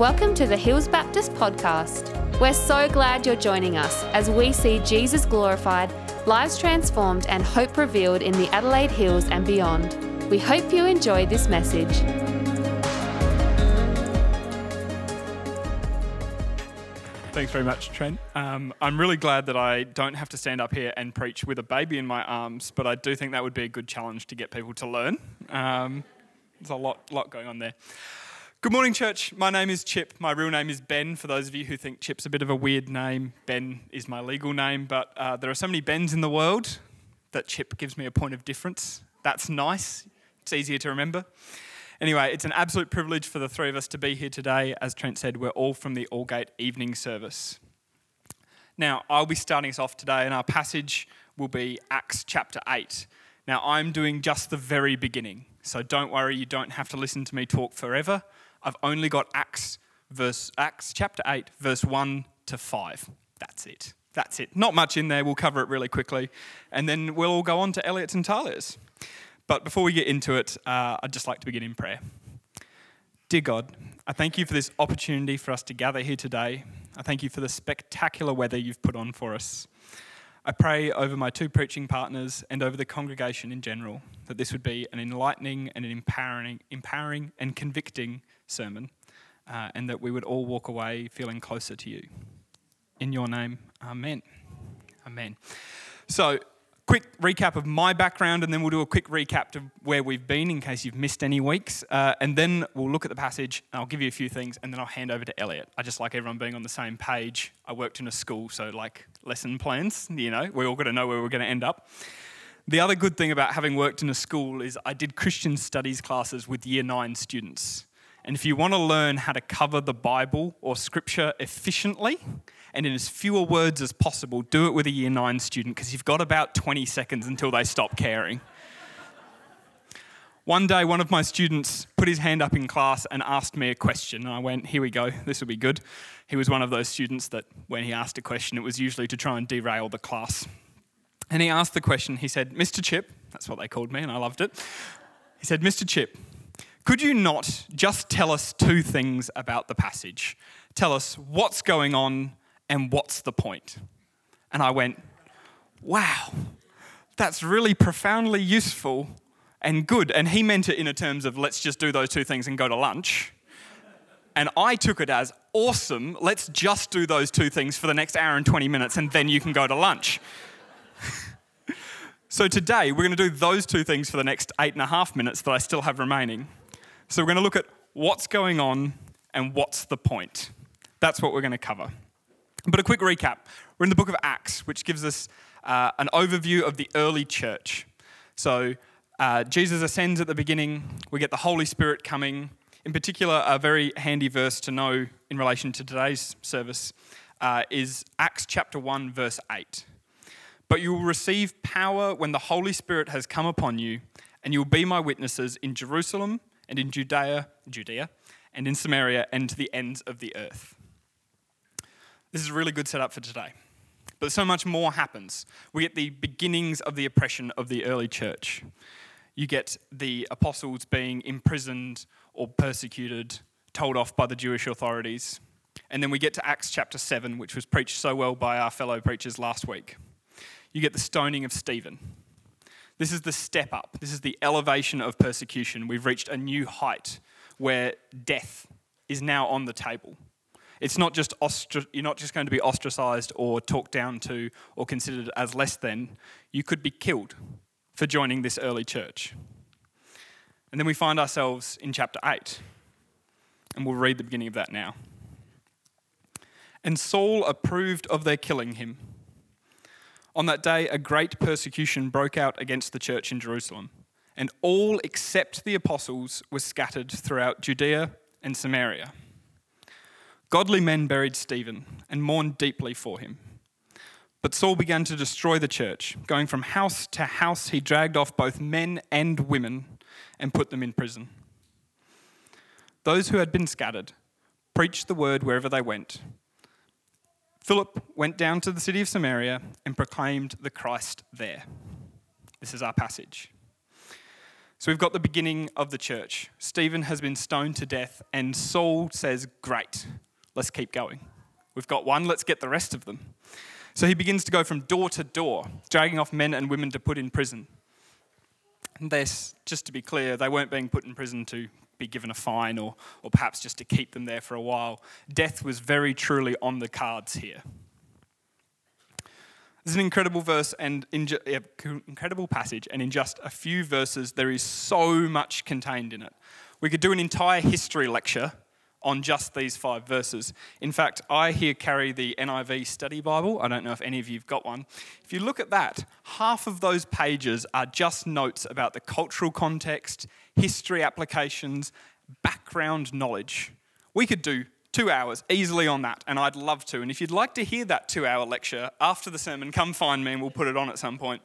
Welcome to the Hills Baptist Podcast. We're so glad you're joining us as we see Jesus glorified, lives transformed, and hope revealed in the Adelaide Hills and beyond. We hope you enjoy this message. Thanks very much, Trent. Um, I'm really glad that I don't have to stand up here and preach with a baby in my arms, but I do think that would be a good challenge to get people to learn. Um, there's a lot, lot going on there. Good morning, church. My name is Chip. My real name is Ben. For those of you who think Chip's a bit of a weird name, Ben is my legal name, but uh, there are so many Bens in the world that Chip gives me a point of difference. That's nice. It's easier to remember. Anyway, it's an absolute privilege for the three of us to be here today. As Trent said, we're all from the Aldgate evening service. Now, I'll be starting us off today, and our passage will be Acts chapter 8. Now, I'm doing just the very beginning, so don't worry, you don't have to listen to me talk forever. I've only got Acts verse Acts chapter 8 verse 1 to 5. That's it. That's it. Not much in there. We'll cover it really quickly. And then we'll all go on to Elliot's and Tahlia's. But before we get into it, uh, I'd just like to begin in prayer. Dear God, I thank you for this opportunity for us to gather here today. I thank you for the spectacular weather you've put on for us. I pray over my two preaching partners and over the congregation in general that this would be an enlightening and an empowering, empowering and convicting sermon, uh, and that we would all walk away feeling closer to you. In your name, amen. Amen. So, quick recap of my background, and then we'll do a quick recap of where we've been in case you've missed any weeks. Uh, and then we'll look at the passage, and I'll give you a few things, and then I'll hand over to Elliot. I just like everyone being on the same page. I worked in a school, so like lesson plans, you know, we all got to know where we're going to end up. The other good thing about having worked in a school is I did Christian studies classes with year nine students. And if you want to learn how to cover the Bible or scripture efficiently and in as fewer words as possible, do it with a year nine student because you've got about 20 seconds until they stop caring. One day, one of my students put his hand up in class and asked me a question. And I went, Here we go, this will be good. He was one of those students that when he asked a question, it was usually to try and derail the class. And he asked the question, he said, Mr. Chip, that's what they called me, and I loved it. He said, Mr. Chip, could you not just tell us two things about the passage? Tell us what's going on and what's the point? And I went, wow, that's really profoundly useful and good. And he meant it in terms of let's just do those two things and go to lunch. And I took it as awesome, let's just do those two things for the next hour and 20 minutes and then you can go to lunch. so today we're going to do those two things for the next eight and a half minutes that I still have remaining. So we're going to look at what's going on and what's the point. That's what we're going to cover. But a quick recap we're in the book of Acts, which gives us uh, an overview of the early church. So uh, Jesus ascends at the beginning, we get the Holy Spirit coming. In particular, a very handy verse to know in relation to today's service uh, is Acts chapter 1, verse 8. But you will receive power when the Holy Spirit has come upon you, and you will be my witnesses in Jerusalem and in Judea, Judea, and in Samaria, and to the ends of the earth. This is a really good setup for today. But so much more happens. We get the beginnings of the oppression of the early church. You get the apostles being imprisoned or persecuted, told off by the Jewish authorities. And then we get to Acts chapter 7, which was preached so well by our fellow preachers last week. You get the stoning of Stephen. This is the step up. This is the elevation of persecution. We've reached a new height where death is now on the table. It's not just ostr- you're not just going to be ostracized or talked down to or considered as less than. You could be killed for joining this early church. And then we find ourselves in chapter 8. And we'll read the beginning of that now. And Saul approved of their killing him. On that day, a great persecution broke out against the church in Jerusalem, and all except the apostles were scattered throughout Judea and Samaria. Godly men buried Stephen and mourned deeply for him. But Saul began to destroy the church. Going from house to house, he dragged off both men and women and put them in prison. Those who had been scattered preached the word wherever they went Philip went down to the city of Samaria and proclaimed the Christ there. This is our passage. So we've got the beginning of the church. Stephen has been stoned to death, and Saul says, Great, let's keep going. We've got one, let's get the rest of them. So he begins to go from door to door, dragging off men and women to put in prison. And this, just to be clear, they weren't being put in prison to be given a fine or, or perhaps just to keep them there for a while. Death was very truly on the cards here. It's an incredible verse and ju- incredible passage, and in just a few verses, there is so much contained in it. We could do an entire history lecture on just these five verses. In fact, I here carry the NIV Study Bible. I don't know if any of you've got one. If you look at that, half of those pages are just notes about the cultural context, history applications, background knowledge. We could do two hours easily on that, and I'd love to. And if you'd like to hear that two hour lecture after the sermon, come find me and we'll put it on at some point.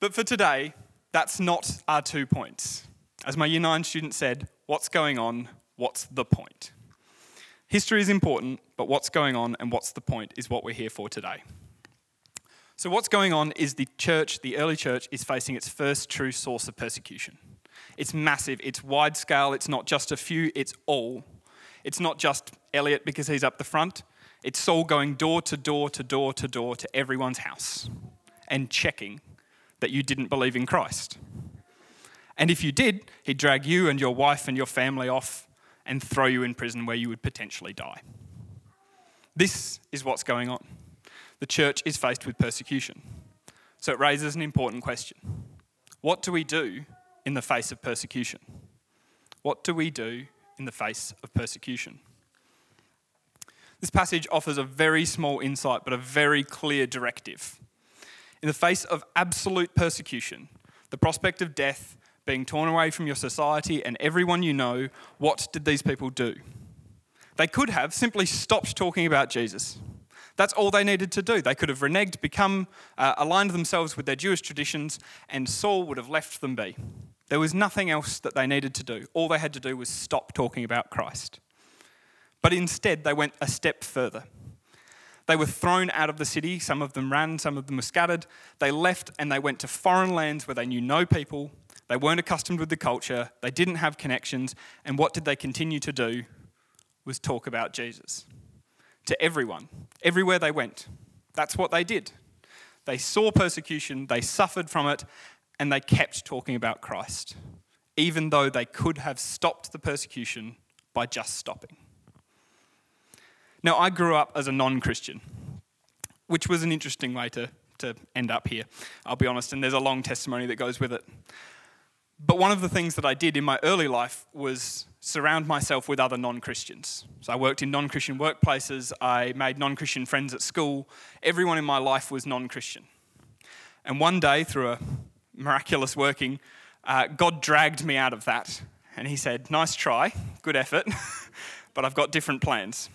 But for today, that's not our two points. As my year nine student said, what's going on? What's the point? History is important, but what's going on and what's the point is what we're here for today. So, what's going on is the church, the early church, is facing its first true source of persecution. It's massive, it's wide scale, it's not just a few, it's all. It's not just Elliot because he's up the front, it's Saul going door to door to door to door to everyone's house and checking that you didn't believe in Christ. And if you did, he'd drag you and your wife and your family off and throw you in prison where you would potentially die. This is what's going on. The church is faced with persecution. So it raises an important question What do we do in the face of persecution? What do we do in the face of persecution? This passage offers a very small insight, but a very clear directive. In the face of absolute persecution, the prospect of death, being torn away from your society and everyone you know, what did these people do? They could have simply stopped talking about Jesus. That's all they needed to do. They could have reneged, become uh, aligned themselves with their Jewish traditions, and Saul would have left them be. There was nothing else that they needed to do. All they had to do was stop talking about Christ. But instead, they went a step further. They were thrown out of the city. Some of them ran, some of them were scattered. They left and they went to foreign lands where they knew no people. They weren't accustomed with the culture. They didn't have connections. And what did they continue to do? Was talk about Jesus to everyone, everywhere they went. That's what they did. They saw persecution, they suffered from it, and they kept talking about Christ, even though they could have stopped the persecution by just stopping. Now, I grew up as a non Christian, which was an interesting way to, to end up here, I'll be honest, and there's a long testimony that goes with it. But one of the things that I did in my early life was surround myself with other non Christians. So I worked in non Christian workplaces, I made non Christian friends at school. Everyone in my life was non Christian. And one day, through a miraculous working, uh, God dragged me out of that. And He said, Nice try, good effort, but I've got different plans.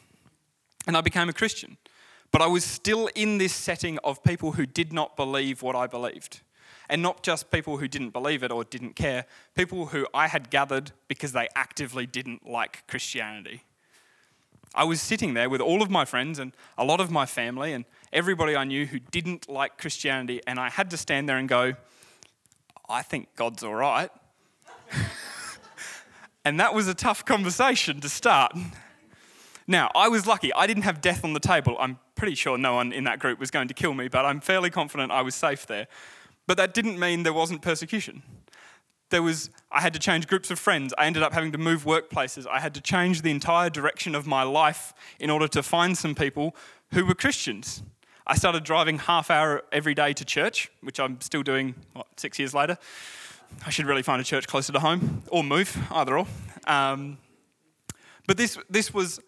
And I became a Christian. But I was still in this setting of people who did not believe what I believed. And not just people who didn't believe it or didn't care, people who I had gathered because they actively didn't like Christianity. I was sitting there with all of my friends and a lot of my family and everybody I knew who didn't like Christianity, and I had to stand there and go, I think God's all right. and that was a tough conversation to start. Now, I was lucky. I didn't have death on the table. I'm pretty sure no one in that group was going to kill me, but I'm fairly confident I was safe there. But that didn't mean there wasn't persecution. There was, I had to change groups of friends. I ended up having to move workplaces. I had to change the entire direction of my life in order to find some people who were Christians. I started driving half hour every day to church, which I'm still doing, what, six years later. I should really find a church closer to home or move, either or. Um, but this, this, was,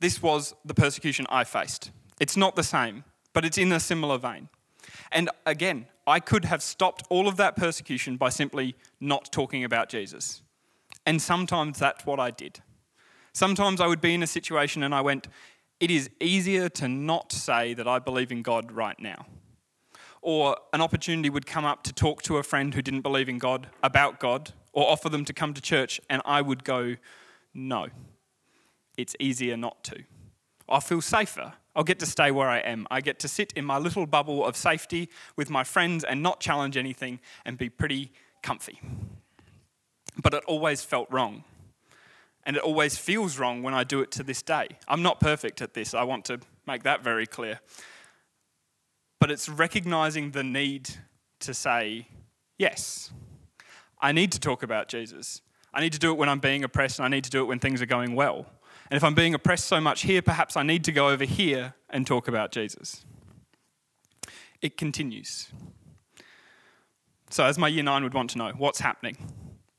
this was the persecution I faced. It's not the same, but it's in a similar vein. And again, I could have stopped all of that persecution by simply not talking about Jesus. And sometimes that's what I did. Sometimes I would be in a situation and I went, it is easier to not say that I believe in God right now. Or an opportunity would come up to talk to a friend who didn't believe in God about God, or offer them to come to church, and I would go, no, it's easier not to. I feel safer I'll get to stay where I am. I get to sit in my little bubble of safety with my friends and not challenge anything and be pretty comfy. but it always felt wrong. And it always feels wrong when I do it to this day. I'm not perfect at this, I want to make that very clear. But it's recognizing the need to say, yes, I need to talk about Jesus. I need to do it when I'm being oppressed, and I need to do it when things are going well. And if I'm being oppressed so much here, perhaps I need to go over here and talk about Jesus. It continues. So, as my year nine would want to know, what's happening?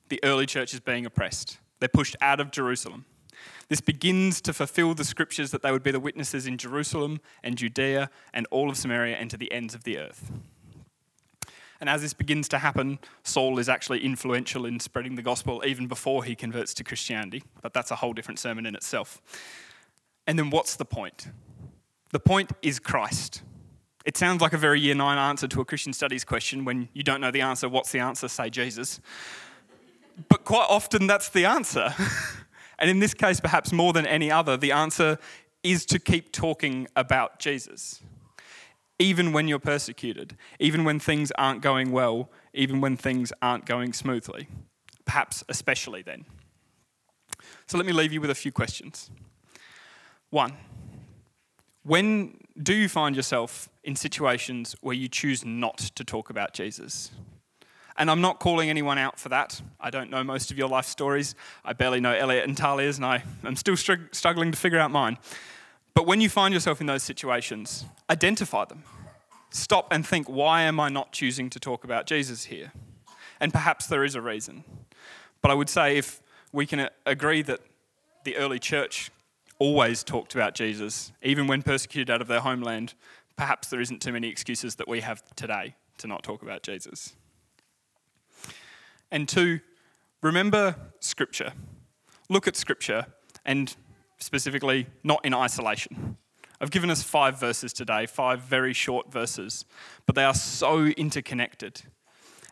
The early church is being oppressed. They're pushed out of Jerusalem. This begins to fulfill the scriptures that they would be the witnesses in Jerusalem and Judea and all of Samaria and to the ends of the earth. And as this begins to happen, Saul is actually influential in spreading the gospel even before he converts to Christianity. But that's a whole different sermon in itself. And then what's the point? The point is Christ. It sounds like a very year nine answer to a Christian studies question when you don't know the answer. What's the answer? Say Jesus. But quite often that's the answer. and in this case, perhaps more than any other, the answer is to keep talking about Jesus even when you're persecuted, even when things aren't going well, even when things aren't going smoothly. Perhaps especially then. So let me leave you with a few questions. One, when do you find yourself in situations where you choose not to talk about Jesus? And I'm not calling anyone out for that. I don't know most of your life stories. I barely know Elliot and Tahlia's, and I am still struggling to figure out mine. But when you find yourself in those situations, identify them. Stop and think, why am I not choosing to talk about Jesus here? And perhaps there is a reason. But I would say if we can uh, agree that the early church always talked about Jesus, even when persecuted out of their homeland, perhaps there isn't too many excuses that we have today to not talk about Jesus. And two, remember Scripture. Look at Scripture and specifically not in isolation. I've given us five verses today, five very short verses, but they are so interconnected.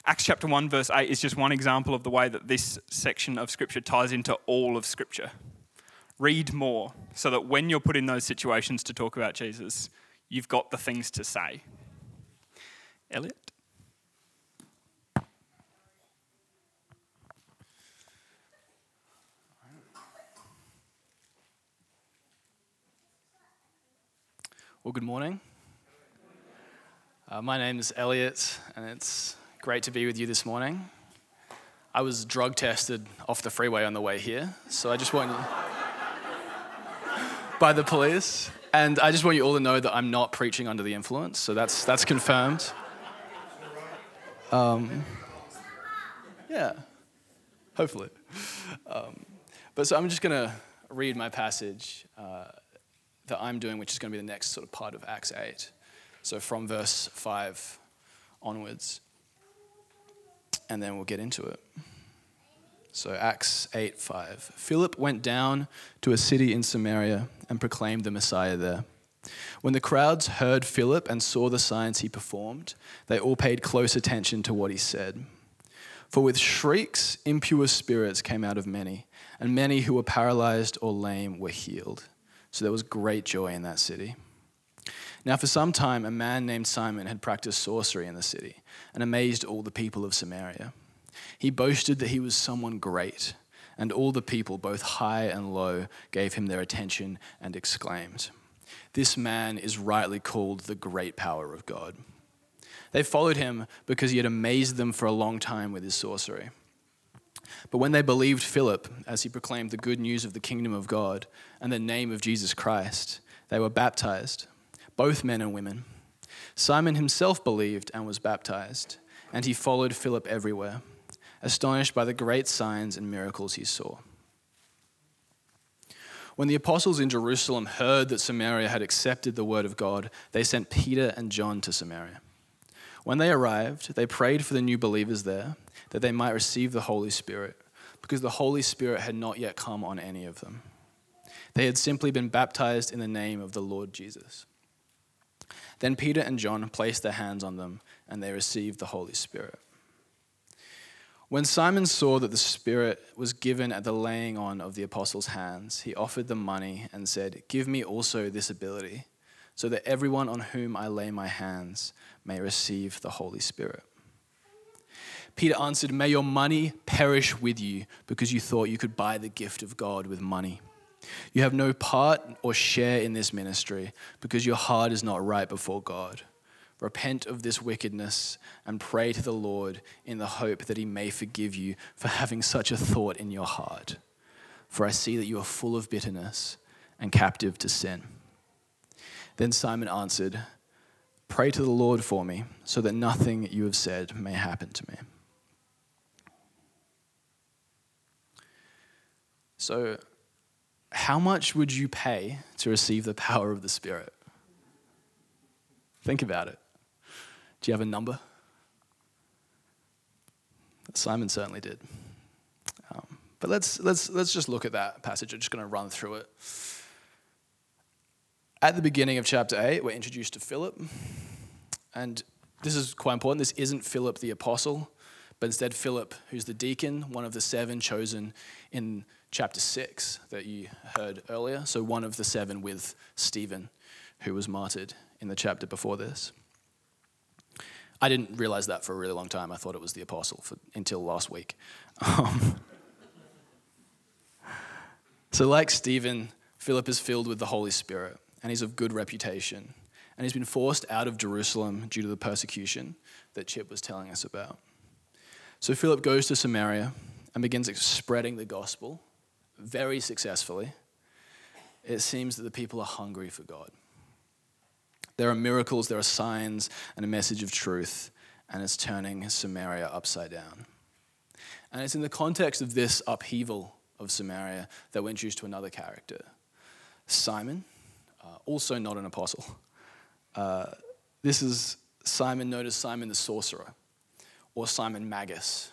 Acts chapter 1, verse 8 is just one example of the way that this section of Scripture ties into all of Scripture. Read more so that when you're put in those situations to talk about Jesus, you've got the things to say. Elliot? Well, good morning. Uh, my name is Elliot, and it's great to be with you this morning. I was drug tested off the freeway on the way here, so I just want you by the police, and I just want you all to know that I'm not preaching under the influence. So that's that's confirmed. Um, yeah, hopefully. Um, but so I'm just gonna read my passage. Uh, that I'm doing, which is going to be the next sort of part of Acts 8. So from verse 5 onwards. And then we'll get into it. So Acts 8 5. Philip went down to a city in Samaria and proclaimed the Messiah there. When the crowds heard Philip and saw the signs he performed, they all paid close attention to what he said. For with shrieks, impure spirits came out of many, and many who were paralyzed or lame were healed. So there was great joy in that city. Now, for some time, a man named Simon had practiced sorcery in the city and amazed all the people of Samaria. He boasted that he was someone great, and all the people, both high and low, gave him their attention and exclaimed, This man is rightly called the great power of God. They followed him because he had amazed them for a long time with his sorcery. But when they believed Philip as he proclaimed the good news of the kingdom of God and the name of Jesus Christ, they were baptized, both men and women. Simon himself believed and was baptized, and he followed Philip everywhere, astonished by the great signs and miracles he saw. When the apostles in Jerusalem heard that Samaria had accepted the word of God, they sent Peter and John to Samaria. When they arrived, they prayed for the new believers there that they might receive the Holy Spirit, because the Holy Spirit had not yet come on any of them. They had simply been baptized in the name of the Lord Jesus. Then Peter and John placed their hands on them, and they received the Holy Spirit. When Simon saw that the Spirit was given at the laying on of the apostles' hands, he offered them money and said, Give me also this ability, so that everyone on whom I lay my hands may receive the Holy Spirit. Peter answered, May your money perish with you because you thought you could buy the gift of God with money. You have no part or share in this ministry because your heart is not right before God. Repent of this wickedness and pray to the Lord in the hope that he may forgive you for having such a thought in your heart. For I see that you are full of bitterness and captive to sin. Then Simon answered, Pray to the Lord for me, so that nothing you have said may happen to me. So, how much would you pay to receive the power of the Spirit? Think about it. Do you have a number? Simon certainly did. Um, but let's, let's, let's just look at that passage. I'm just going to run through it. At the beginning of chapter 8, we're introduced to Philip. And this is quite important. This isn't Philip the apostle, but instead Philip, who's the deacon, one of the seven chosen in chapter 6 that you heard earlier. So, one of the seven with Stephen, who was martyred in the chapter before this. I didn't realize that for a really long time. I thought it was the apostle for, until last week. Um, so, like Stephen, Philip is filled with the Holy Spirit and he's of good reputation. And he's been forced out of Jerusalem due to the persecution that Chip was telling us about. So, Philip goes to Samaria and begins spreading the gospel very successfully. It seems that the people are hungry for God. There are miracles, there are signs, and a message of truth, and it's turning Samaria upside down. And it's in the context of this upheaval of Samaria that we're introduced to another character Simon, uh, also not an apostle. Uh, this is Simon, known as Simon the sorcerer, or Simon Magus,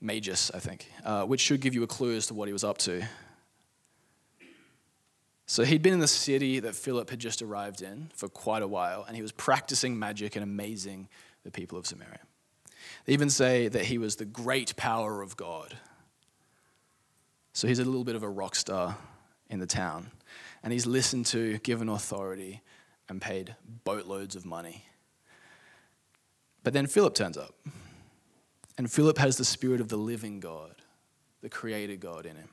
Magus, I think, uh, which should give you a clue as to what he was up to. So he'd been in the city that Philip had just arrived in for quite a while, and he was practicing magic and amazing the people of Samaria. They even say that he was the great power of God. So he's a little bit of a rock star in the town, and he's listened to, given authority, and paid boatloads of money. But then Philip turns up, and Philip has the spirit of the living God, the creator God in him.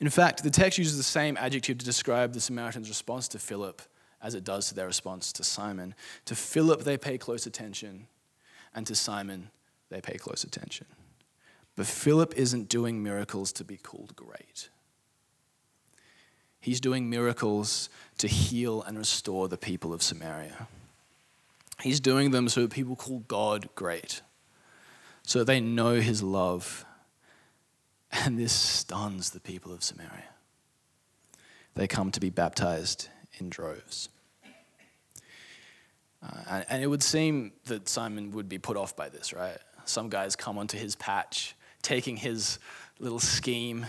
In fact, the text uses the same adjective to describe the Samaritans' response to Philip as it does to their response to Simon. To Philip, they pay close attention, and to Simon, they pay close attention. But Philip isn't doing miracles to be called great. He's doing miracles to heal and restore the people of Samaria. He's doing them so that people call God great, so they know his love and this stuns the people of Samaria. They come to be baptized in droves. Uh, and, it would seem that Simon would be put off by this, right? Some guys come onto his patch, taking his little scheme.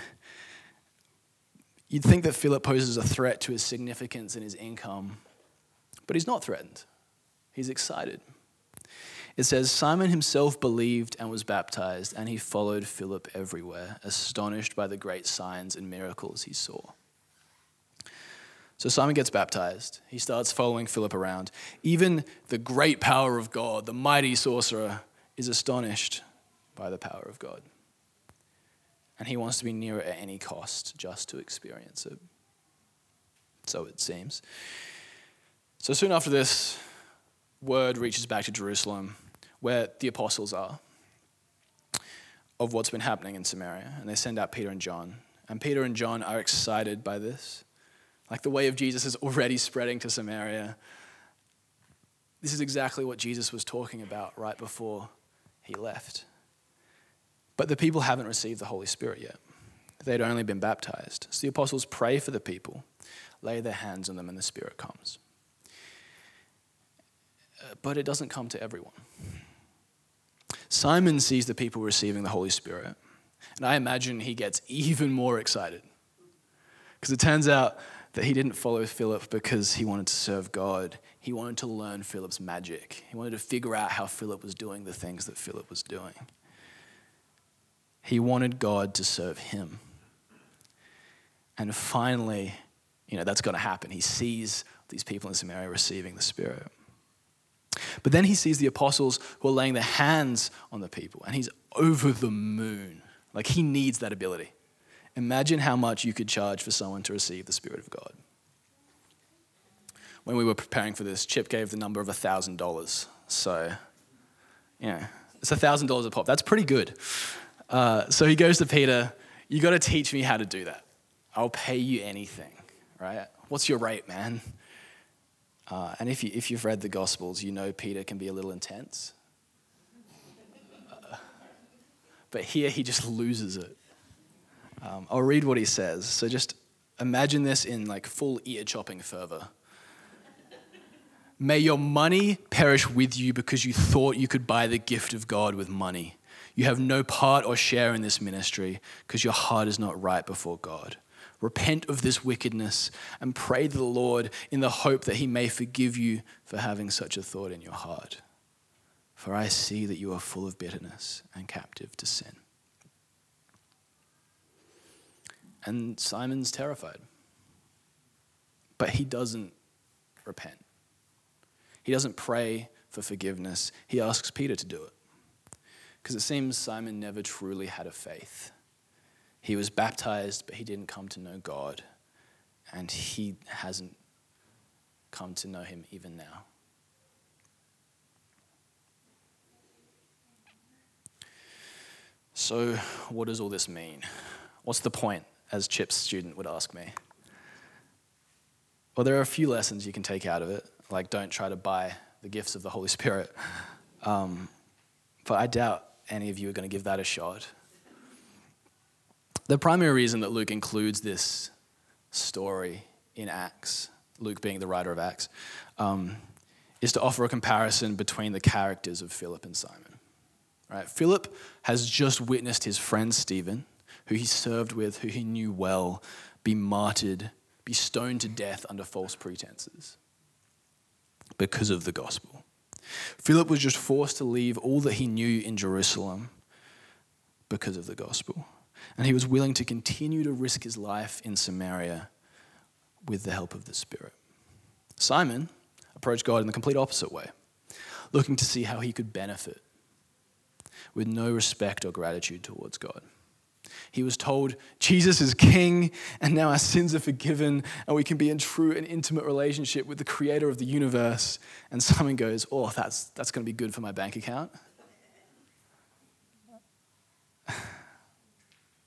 You'd think that Philip poses a threat to his significance and his income, but he's not threatened. He's excited. It says, Simon himself believed and was baptized, and he followed Philip everywhere, astonished by the great signs and miracles he saw. So Simon gets baptized. He starts following Philip around. Even the great power of God, the mighty sorcerer, is astonished by the power of God. And he wants to be near it at any cost just to experience it. So it seems. So soon after this, word reaches back to Jerusalem, where the apostles are, of what's been happening in Samaria. And they send out Peter and John. And Peter and John are excited by this. Like the way of Jesus is already spreading to Samaria. This is exactly what Jesus was talking about right before he left. But the people haven't received the Holy Spirit yet. They'd only been baptized. So the apostles pray for the people, lay their hands on them, and the Spirit comes uh, but it doesn't come to everyone. Simon sees the people receiving the Holy Spirit, and I imagine he gets even more excited. Because it turns out that he didn't follow Philip because he wanted to serve God. He wanted to learn Philip's magic. He wanted to figure out how Philip was doing the things that Philip was doing. He wanted God to serve him. And finally, you know, that's going to happen. He sees these people in Samaria receiving the Spirit. But then he sees the apostles who are laying their hands on the people, and he's over the moon. Like he needs that ability. Imagine how much you could charge for someone to receive the Spirit of God. When we were preparing for this, Chip gave the number of $1,000. So, yeah, it's $1,000 a pop. That's pretty good. Uh, so he goes to Peter, You got to teach me how to do that. I'll pay you anything, right? What's your rate, man? Uh, and if, you, if you've read the Gospels, you know Peter can be a little intense. Uh, but here he just loses it. Um, I'll read what he says. So just imagine this in like full ear chopping fervor. May your money perish with you because you thought you could buy the gift of God with money. You have no part or share in this ministry because your heart is not right before God. Repent of this wickedness and pray to the Lord in the hope that he may forgive you for having such a thought in your heart. For I see that you are full of bitterness and captive to sin. And Simon's terrified. But he doesn't repent. He doesn't pray for forgiveness. He asks Peter to do it. Because it seems Simon never truly had a faith. He was baptized, but he didn't come to know God. And he hasn't come to know him even now. So, what does all this mean? What's the point? as Chip's student would ask me. Well, there are a few lessons you can take out of it, like don't try to buy the gifts of the Holy Spirit. Um, but I doubt any of you are going to give that a shot. The primary reason that Luke includes this story in Acts, Luke being the writer of Acts, um, is to offer a comparison between the characters of Philip and Simon. Right? Philip has just witnessed his friend Stephen who he served with, who he knew well, be martyred, be stoned to death under false pretenses because of the gospel. Philip was just forced to leave all that he knew in Jerusalem because of the gospel. And he was willing to continue to risk his life in Samaria with the help of the Spirit. Simon approached God in the complete opposite way, looking to see how he could benefit with no respect or gratitude towards God. He was told, Jesus is king, and now our sins are forgiven, and we can be in true and intimate relationship with the creator of the universe. And Simon goes, Oh, that's, that's going to be good for my bank account.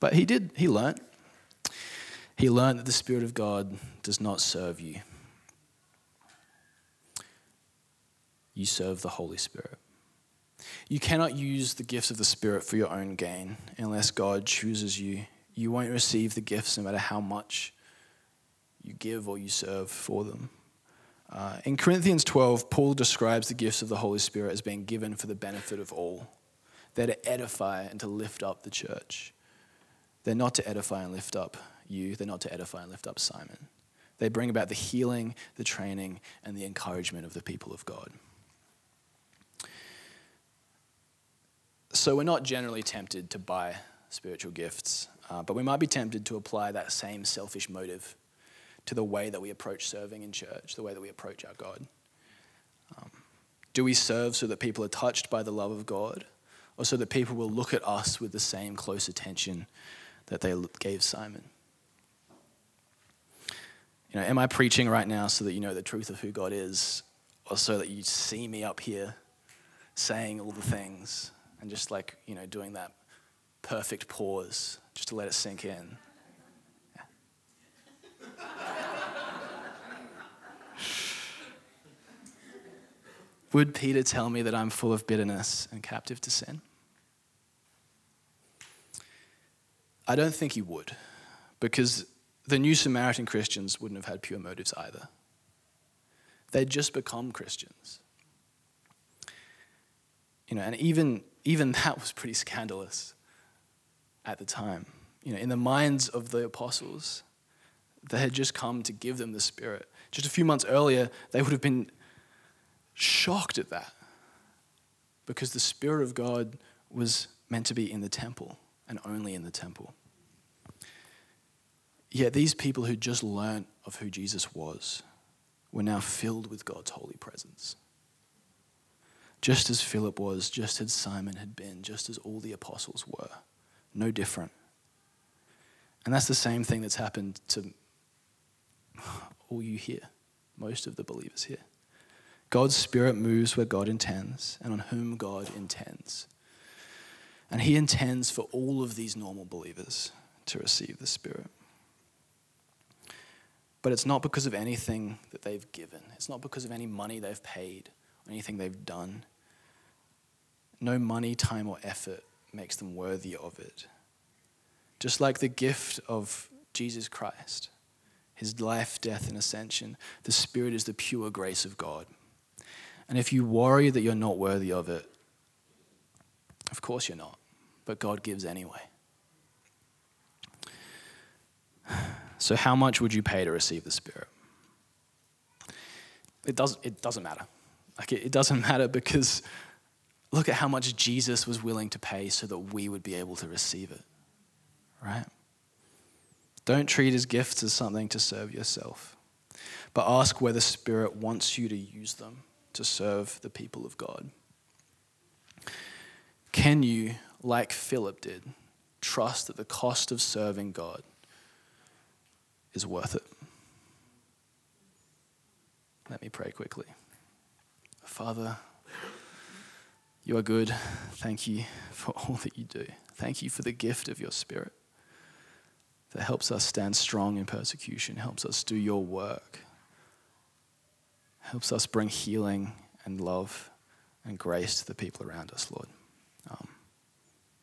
But he did, he learned. He learned that the Spirit of God does not serve you, you serve the Holy Spirit. You cannot use the gifts of the Spirit for your own gain unless God chooses you. You won't receive the gifts no matter how much you give or you serve for them. Uh, in Corinthians 12, Paul describes the gifts of the Holy Spirit as being given for the benefit of all. They're to edify and to lift up the church. They're not to edify and lift up you, they're not to edify and lift up Simon. They bring about the healing, the training, and the encouragement of the people of God. So we're not generally tempted to buy spiritual gifts, uh, but we might be tempted to apply that same selfish motive to the way that we approach serving in church, the way that we approach our God. Um, do we serve so that people are touched by the love of God, or so that people will look at us with the same close attention that they gave Simon? You know, am I preaching right now so that you know the truth of who God is, or so that you see me up here saying all the things and just like, you know, doing that perfect pause just to let it sink in. Would Peter tell me that I'm full of bitterness and captive to sin? I don't think he would, because the new Samaritan Christians wouldn't have had pure motives either. They'd just become Christians. You know, and even even that was pretty scandalous at the time. You know, in the minds of the apostles, they had just come to give them the Spirit. Just a few months earlier, they would have been shocked at that because the Spirit of God was meant to be in the temple and only in the temple. Yet these people who just learnt of who Jesus was were now filled with God's holy presence. just as Philip was, just as Simon had been, just as all the apostles were. No different. And that's the same thing that's happened to all you here, most of the believers here. God's Spirit moves where God intends and on whom God intends. And He intends for all of these normal believers to receive the Spirit. But it's not because of anything that they've given, it's not because of any money they've paid or anything they've done. No money, time, or effort makes them worthy of it. Just like the gift of Jesus Christ, his life, death, and ascension, the Spirit is the pure grace of God. And if you worry that you're not worthy of it, of course you're not, but God gives anyway. So, how much would you pay to receive the Spirit? It, does, it doesn't matter. Like, it, it doesn't matter because look at how much Jesus was willing to pay so that we would be able to receive it, right? Don't treat his gifts as something to serve yourself, but ask where the Spirit wants you to use them to serve the people of God. Can you, like Philip did, trust that the cost of serving God is worth it? Let me pray quickly. Father, you are good. Thank you for all that you do. Thank you for the gift of your Spirit that helps us stand strong in persecution, helps us do your work, helps us bring healing and love and grace to the people around us, Lord. Um,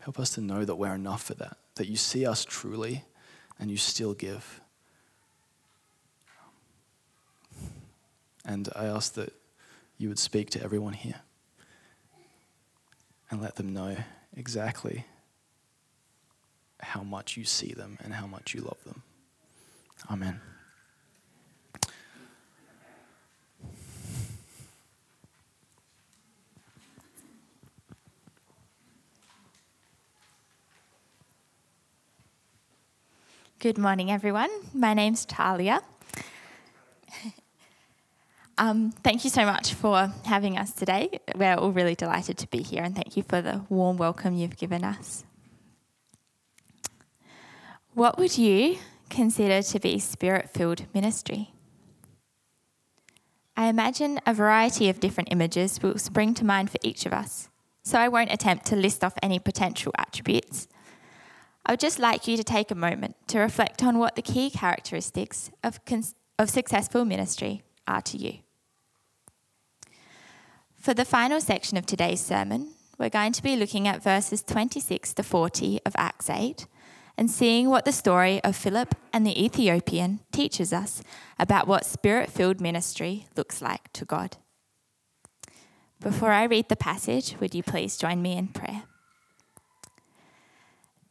help us to know that we're enough for that, that you see us truly and you still give. And I ask that you would speak to everyone here and let them know exactly how much you see them and how much you love them. Amen. Good morning, everyone. My name's Tahlia. Um, thank you so much for having us today. We're all really delighted to be here, and thank you for the warm welcome you've given us. What would you consider to be spirit filled ministry? I imagine a variety of different images will spring to mind for each of us, so I won't attempt to list off any potential attributes. I would just like you to take a moment to reflect on what the key characteristics of, cons- of successful ministry are to you. For the final section of today's sermon, we're going to be looking at verses 26 to 40 of Acts 8 and seeing what the story of Philip and the Ethiopian teaches us about what spirit filled ministry looks like to God. Before I read the passage, would you please join me in prayer?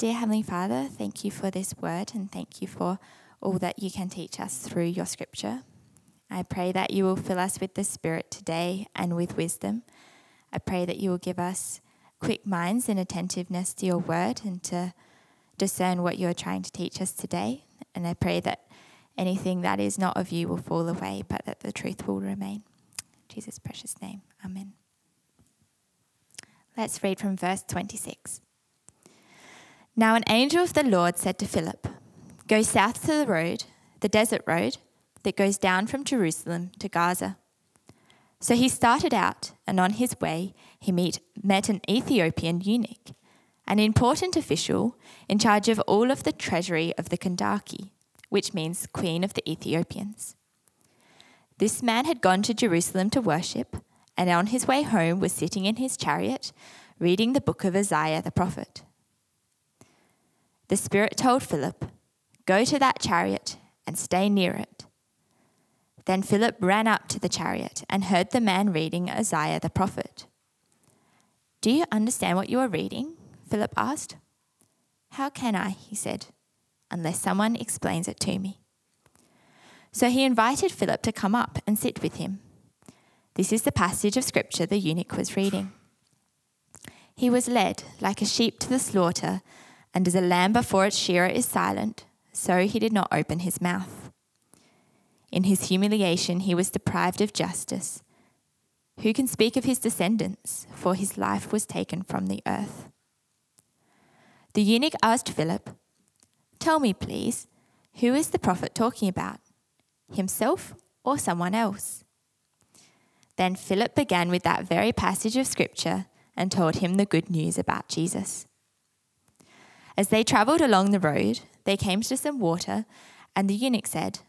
Dear Heavenly Father, thank you for this word and thank you for all that you can teach us through your scripture. I pray that you will fill us with the Spirit today and with wisdom. I pray that you will give us quick minds and attentiveness to your word and to discern what you are trying to teach us today. And I pray that anything that is not of you will fall away, but that the truth will remain. In Jesus' precious name. Amen. Let's read from verse 26. Now, an angel of the Lord said to Philip, Go south to the road, the desert road that goes down from Jerusalem to Gaza. So he started out, and on his way, he meet, met an Ethiopian eunuch, an important official in charge of all of the treasury of the Kandake, which means Queen of the Ethiopians. This man had gone to Jerusalem to worship, and on his way home was sitting in his chariot, reading the book of Isaiah the prophet. The Spirit told Philip, Go to that chariot and stay near it. Then Philip ran up to the chariot and heard the man reading Isaiah the prophet. Do you understand what you are reading? Philip asked. How can I, he said, unless someone explains it to me? So he invited Philip to come up and sit with him. This is the passage of scripture the eunuch was reading. He was led like a sheep to the slaughter, and as a lamb before its shearer is silent, so he did not open his mouth. In his humiliation, he was deprived of justice. Who can speak of his descendants? For his life was taken from the earth. The eunuch asked Philip, Tell me, please, who is the prophet talking about? Himself or someone else? Then Philip began with that very passage of Scripture and told him the good news about Jesus. As they travelled along the road, they came to some water, and the eunuch said,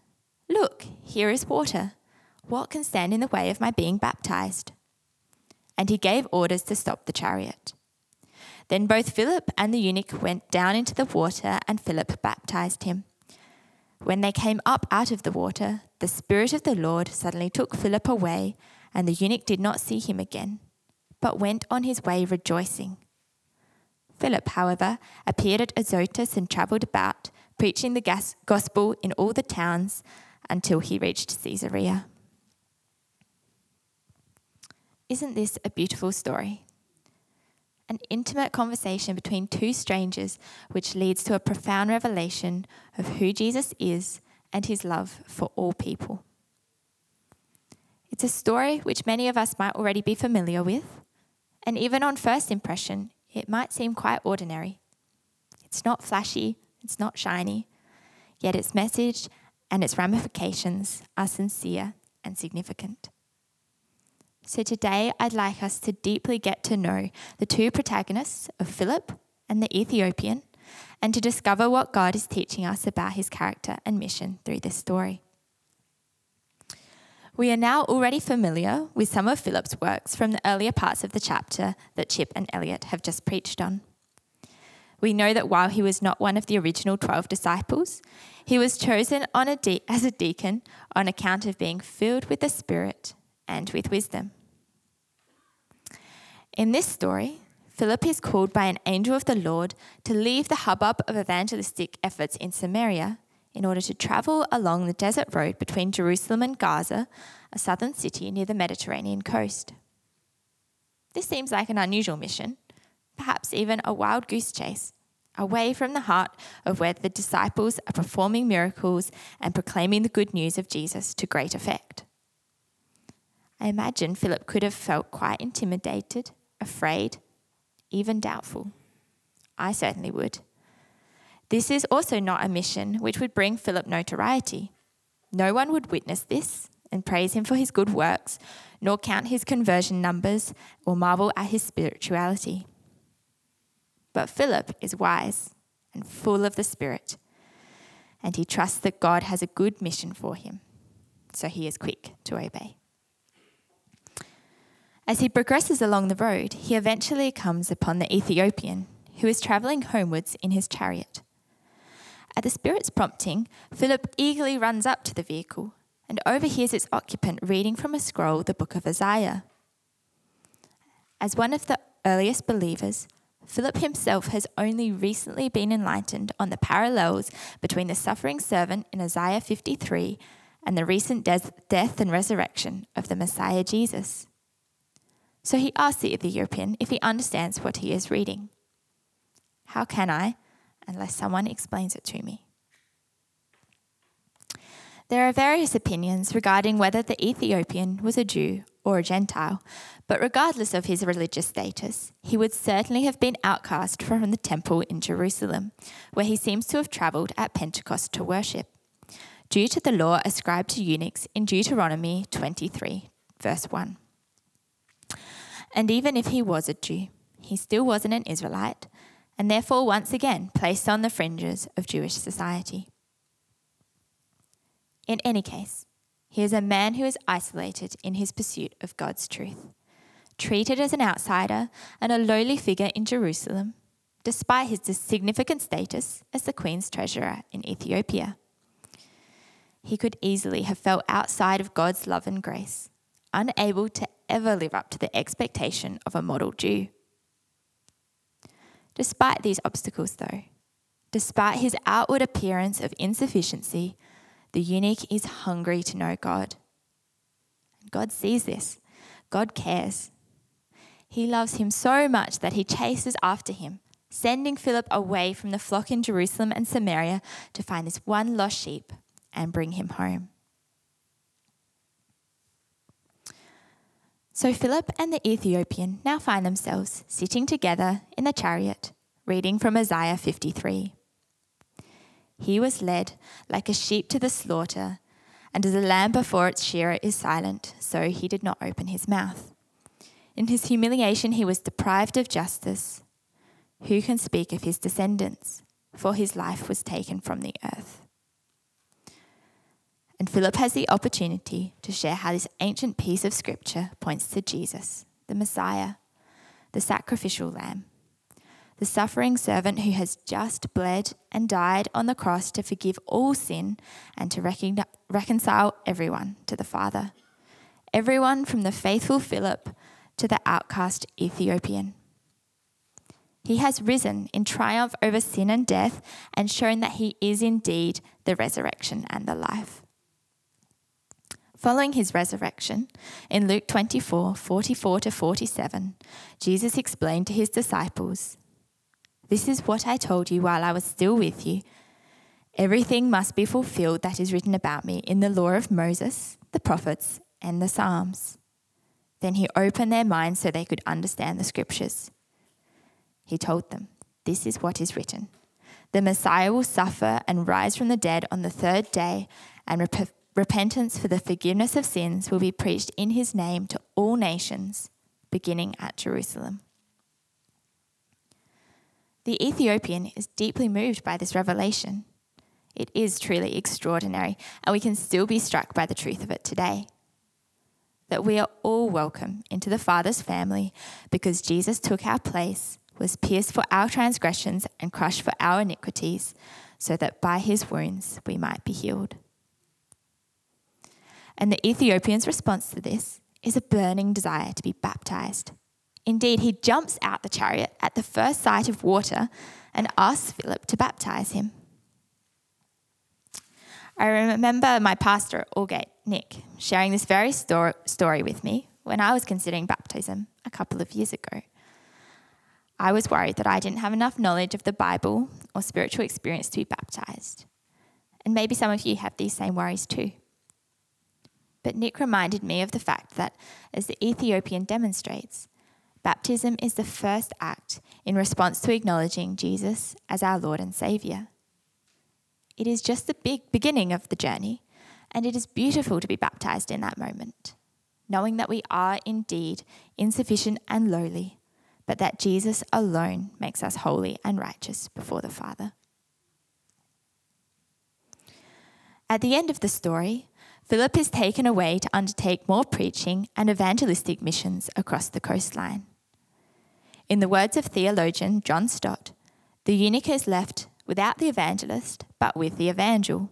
Look, here is water. What can stand in the way of my being baptized? And he gave orders to stop the chariot. Then both Philip and the eunuch went down into the water, and Philip baptized him. When they came up out of the water, the Spirit of the Lord suddenly took Philip away and the eunuch did not see him again, but went on his way rejoicing. Philip, however, appeared at Azotus and travelled about, preaching the gospel in all the towns until he reached Caesarea. Isn't this a beautiful story? An intimate conversation between two strangers, which leads to a profound revelation of who Jesus is and his love for all people. It's a story which many of us might already be familiar with, and even on first impression, it might seem quite ordinary. It's not flashy, it's not shiny, yet its message and its ramifications are sincere and significant. So today, I'd like us to deeply get to know the two protagonists of Philip and the Ethiopian, and to discover what God is teaching us about his character and mission through this story. We are now already familiar with some of Philip's works from the earlier parts of the chapter that Chip and Elliot have just preached on. We know that while he was not one of the original 12 disciples, he was chosen a de- as a deacon on account of being filled with the Spirit and with wisdom. In this story, Philip is called by an angel of the Lord to leave the hubbub of evangelistic efforts in Samaria in order to travel along the desert road between Jerusalem and Gaza, a southern city near the Mediterranean coast. This seems like an unusual mission, perhaps even a wild goose chase, away from the heart of where the disciples are performing miracles and proclaiming the good news of Jesus to great effect. I imagine Philip could have felt quite intimidated, afraid, even doubtful. I certainly would. This is also not a mission which would bring Philip notoriety. No one would witness this and praise him for his good works, nor count his conversion numbers or marvel at his spirituality. But Philip is wise and full of the Spirit, and he trusts that God has a good mission for him, so he is quick to obey. As he progresses along the road, he eventually comes upon the Ethiopian, who is travelling homewards in his chariot. At the Spirit's prompting, Philip eagerly runs up to the vehicle and overhears its occupant reading from a scroll the book of Isaiah. As one of the earliest believers, Philip himself has only recently been enlightened on the parallels between the suffering servant in Isaiah 53 and the recent de- death and resurrection of the Messiah Jesus. So he asks the Ethiopian if he understands what he is reading. How can I, unless someone explains it to me. There are various opinions regarding whether the Ethiopian was a Jew or a Gentile, but regardless of his religious status, he would certainly have been outcast from the temple in Jerusalem, where he seems to have travelled at Pentecost to worship, due to the law ascribed to eunuchs in Deuteronomy 23, verse 1. And even if he was a Jew, he still wasn't an Israelite, and therefore once again placed on the fringes of Jewish society. In any case, he is a man who is isolated in his pursuit of God's truth, treated as an outsider and a lowly figure in Jerusalem, despite his significant status as the queen's treasurer in Ethiopia. He could easily have felt outside of God's love and grace, unable to ever live up to the expectation of a model Jew. Despite these obstacles, though, despite his outward appearance of insufficiency, the eunuch is hungry to know God. God sees this. God cares. He loves him so much that he chases after him, sending Philip away from the flock in Jerusalem and Samaria to find this one lost sheep and bring him home. So Philip and the Ethiopian now find themselves sitting together in the chariot, reading from Isaiah 53. He was led like a sheep to the slaughter, and as a lamb before its shearer is silent, so he did not open his mouth. In his humiliation, he was deprived of justice. Who can speak of his descendants? For his life was taken from the earth. And Philip has the opportunity to share how this ancient piece of scripture points to Jesus, the Messiah, the sacrificial lamb, the suffering servant who has just bled and died on the cross to forgive all sin and to recon- reconcile everyone to the Father. Everyone from the faithful Philip to the outcast Ethiopian. He has risen in triumph over sin and death and shown that he is indeed the resurrection and the life. Following his resurrection, in Luke 24 44 to 47, Jesus explained to his disciples, This is what I told you while I was still with you. Everything must be fulfilled that is written about me in the law of Moses, the prophets, and the Psalms. Then he opened their minds so they could understand the scriptures. He told them, This is what is written The Messiah will suffer and rise from the dead on the third day, and rep- repentance for the forgiveness of sins will be preached in his name to all nations, beginning at Jerusalem. The Ethiopian is deeply moved by this revelation. It is truly extraordinary, and we can still be struck by the truth of it today. That we are all welcome into the Father's family because Jesus took our place was pierced for our transgressions and crushed for our iniquities, so that by his wounds we might be healed. And the Ethiopian's response to this is a burning desire to be baptized. Indeed, he jumps out the chariot at the first sight of water and asks Philip to baptize him. I remember my pastor at Aldgate, Nick, sharing this very story with me when I was considering baptism a couple of years ago. I was worried that I didn't have enough knowledge of the Bible or spiritual experience to be baptized. And maybe some of you have these same worries too. But Nick reminded me of the fact that, as the Ethiopian demonstrates, baptism is the first act in response to acknowledging Jesus as our Lord and Saviour. It is just the big beginning of the journey, and it is beautiful to be baptized in that moment, knowing that we are indeed insufficient and lowly but that Jesus alone makes us holy and righteous before the Father. At the end of the story, Philip is taken away to undertake more preaching and evangelistic missions across the coastline. In the words of theologian John Stott, the eunuch is left without the evangelist, but with the evangel,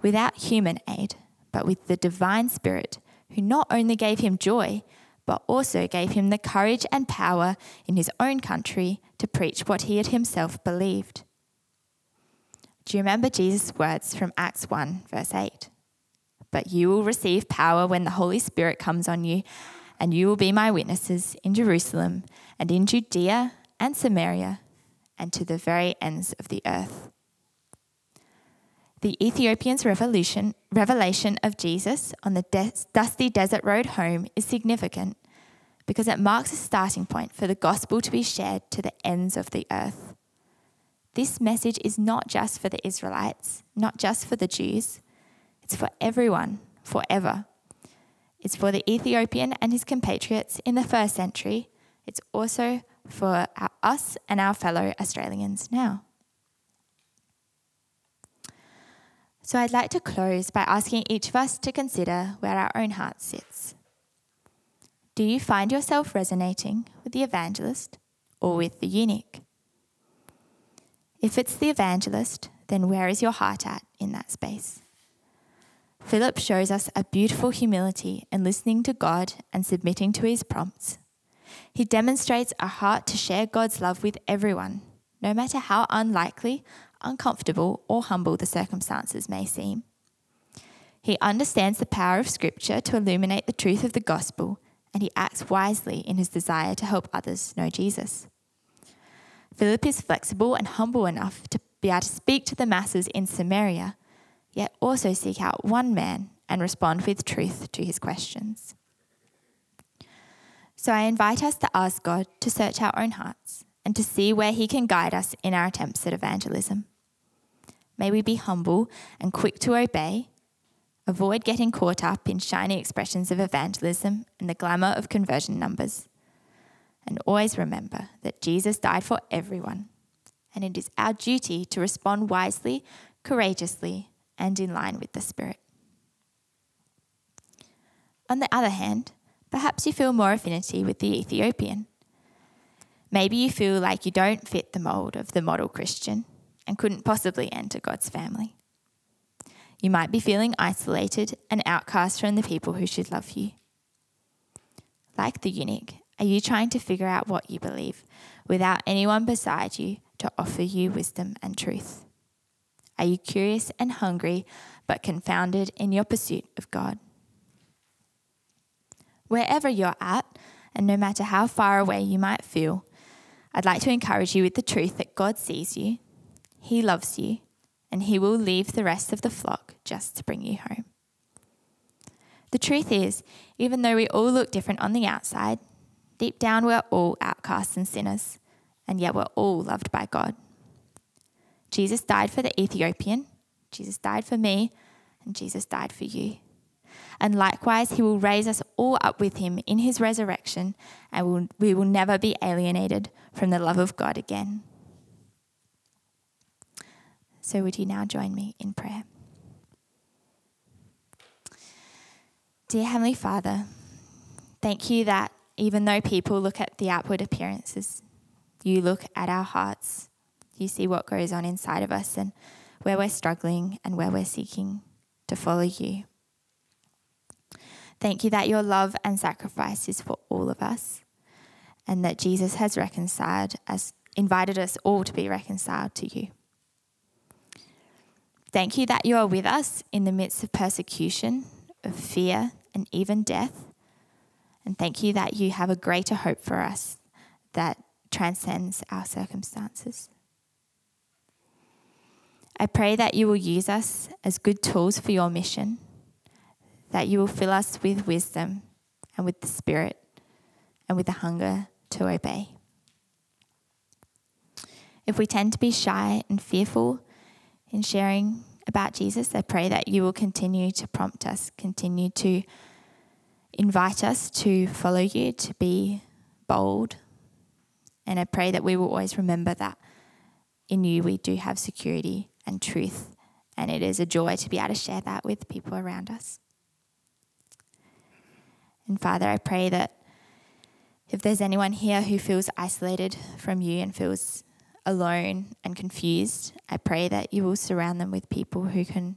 without human aid, but with the divine Spirit, who not only gave him joy, but also gave him the courage and power in his own country to preach what he had himself believed. Do you remember Jesus' words from Acts 1, verse 8? But you will receive power when the Holy Spirit comes on you, and you will be my witnesses in Jerusalem and in Judea and Samaria and to the very ends of the earth. The Ethiopian's revolution, revelation of Jesus on the de- dusty desert road home is significant because it marks a starting point for the gospel to be shared to the ends of the earth. This message is not just for the Israelites, not just for the Jews, it's for everyone, forever. It's for the Ethiopian and his compatriots in the first century. It's also for our, us and our fellow Australians now. So I'd like to close by asking each of us to consider where our own heart sits. Do you find yourself resonating with the evangelist or with the eunuch? If it's the evangelist, then where is your heart at in that space? Philip shows us a beautiful humility in listening to God and submitting to his prompts. He demonstrates a heart to share God's love with everyone, no matter how unlikely, uncomfortable, or humble the circumstances may seem. He understands the power of Scripture to illuminate the truth of the gospel and he acts wisely in his desire to help others know Jesus. Philip is flexible and humble enough to be able to speak to the masses in Samaria, yet also seek out one man and respond with truth to his questions. So I invite us to ask God to search our own hearts and to see where He can guide us in our attempts at evangelism. May we be humble and quick to obey, avoid getting caught up in shiny expressions of evangelism and the glamour of conversion numbers, and always remember that Jesus died for everyone, and it is our duty to respond wisely, courageously, and in line with the Spirit. On the other hand, perhaps you feel more affinity with the Ethiopian. Maybe you feel like you don't fit the mold of the model Christian and couldn't possibly enter God's family. You might be feeling isolated and outcast from the people who should love you. Like the eunuch, are you trying to figure out what you believe without anyone beside you to offer you wisdom and truth? Are you curious and hungry but confounded in your pursuit of God? Wherever you're at, and no matter how far away you might feel, I'd like to encourage you with the truth that God sees you, He loves you, and He will leave the rest of the flock just to bring you home. The truth is, even though we all look different on the outside, deep down we're all outcasts and sinners, and yet we're all loved by God. Jesus died for the Ethiopian, Jesus died for me, and Jesus died for you and likewise he will raise us all up with him in his resurrection, and we will never be alienated from the love of God again. So, would you now join me in prayer? Dear Heavenly Father, thank you that even though people look at the outward appearances, you look at our hearts. You see what goes on inside of us and where we're struggling and where we're seeking to follow you. Thank you that your love and sacrifice is for all of us and that Jesus has reconciled us, invited us all to be reconciled to you. Thank you that you are with us in the midst of persecution, of fear, and even death. And thank you that you have a greater hope for us that transcends our circumstances. I pray that you will use us as good tools for your mission that you will fill us with wisdom and with the Spirit and with the hunger to obey. If we tend to be shy and fearful in sharing about Jesus, I pray that you will continue to prompt us, continue to invite us to follow you, to be bold. And I pray that we will always remember that in you we do have security and truth. And it is a joy to be able to share that with people around us. And Father, I pray that if there's anyone here who feels isolated from you and feels alone and confused, I pray that you will surround them with people who can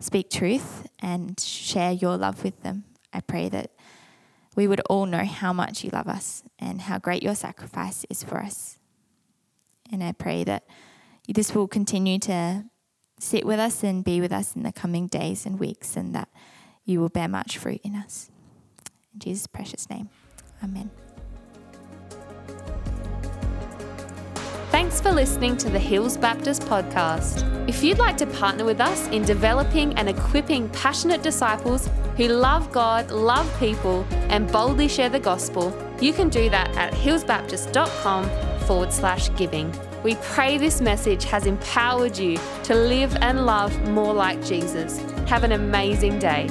speak truth and share your love with them. I pray that we would all know how much you love us and how great your sacrifice is for us. And I pray that this will continue to sit with us and be with us in the coming days and weeks, and that you will bear much fruit in us. In Jesus' precious name. Amen. Thanks for listening to the Hills Baptist podcast. If you'd like to partner with us in developing and equipping passionate disciples who love God, love people, and boldly share the gospel, you can do that at hillsbaptist.com forward slash giving. We pray this message has empowered you to live and love more like Jesus. Have an amazing day.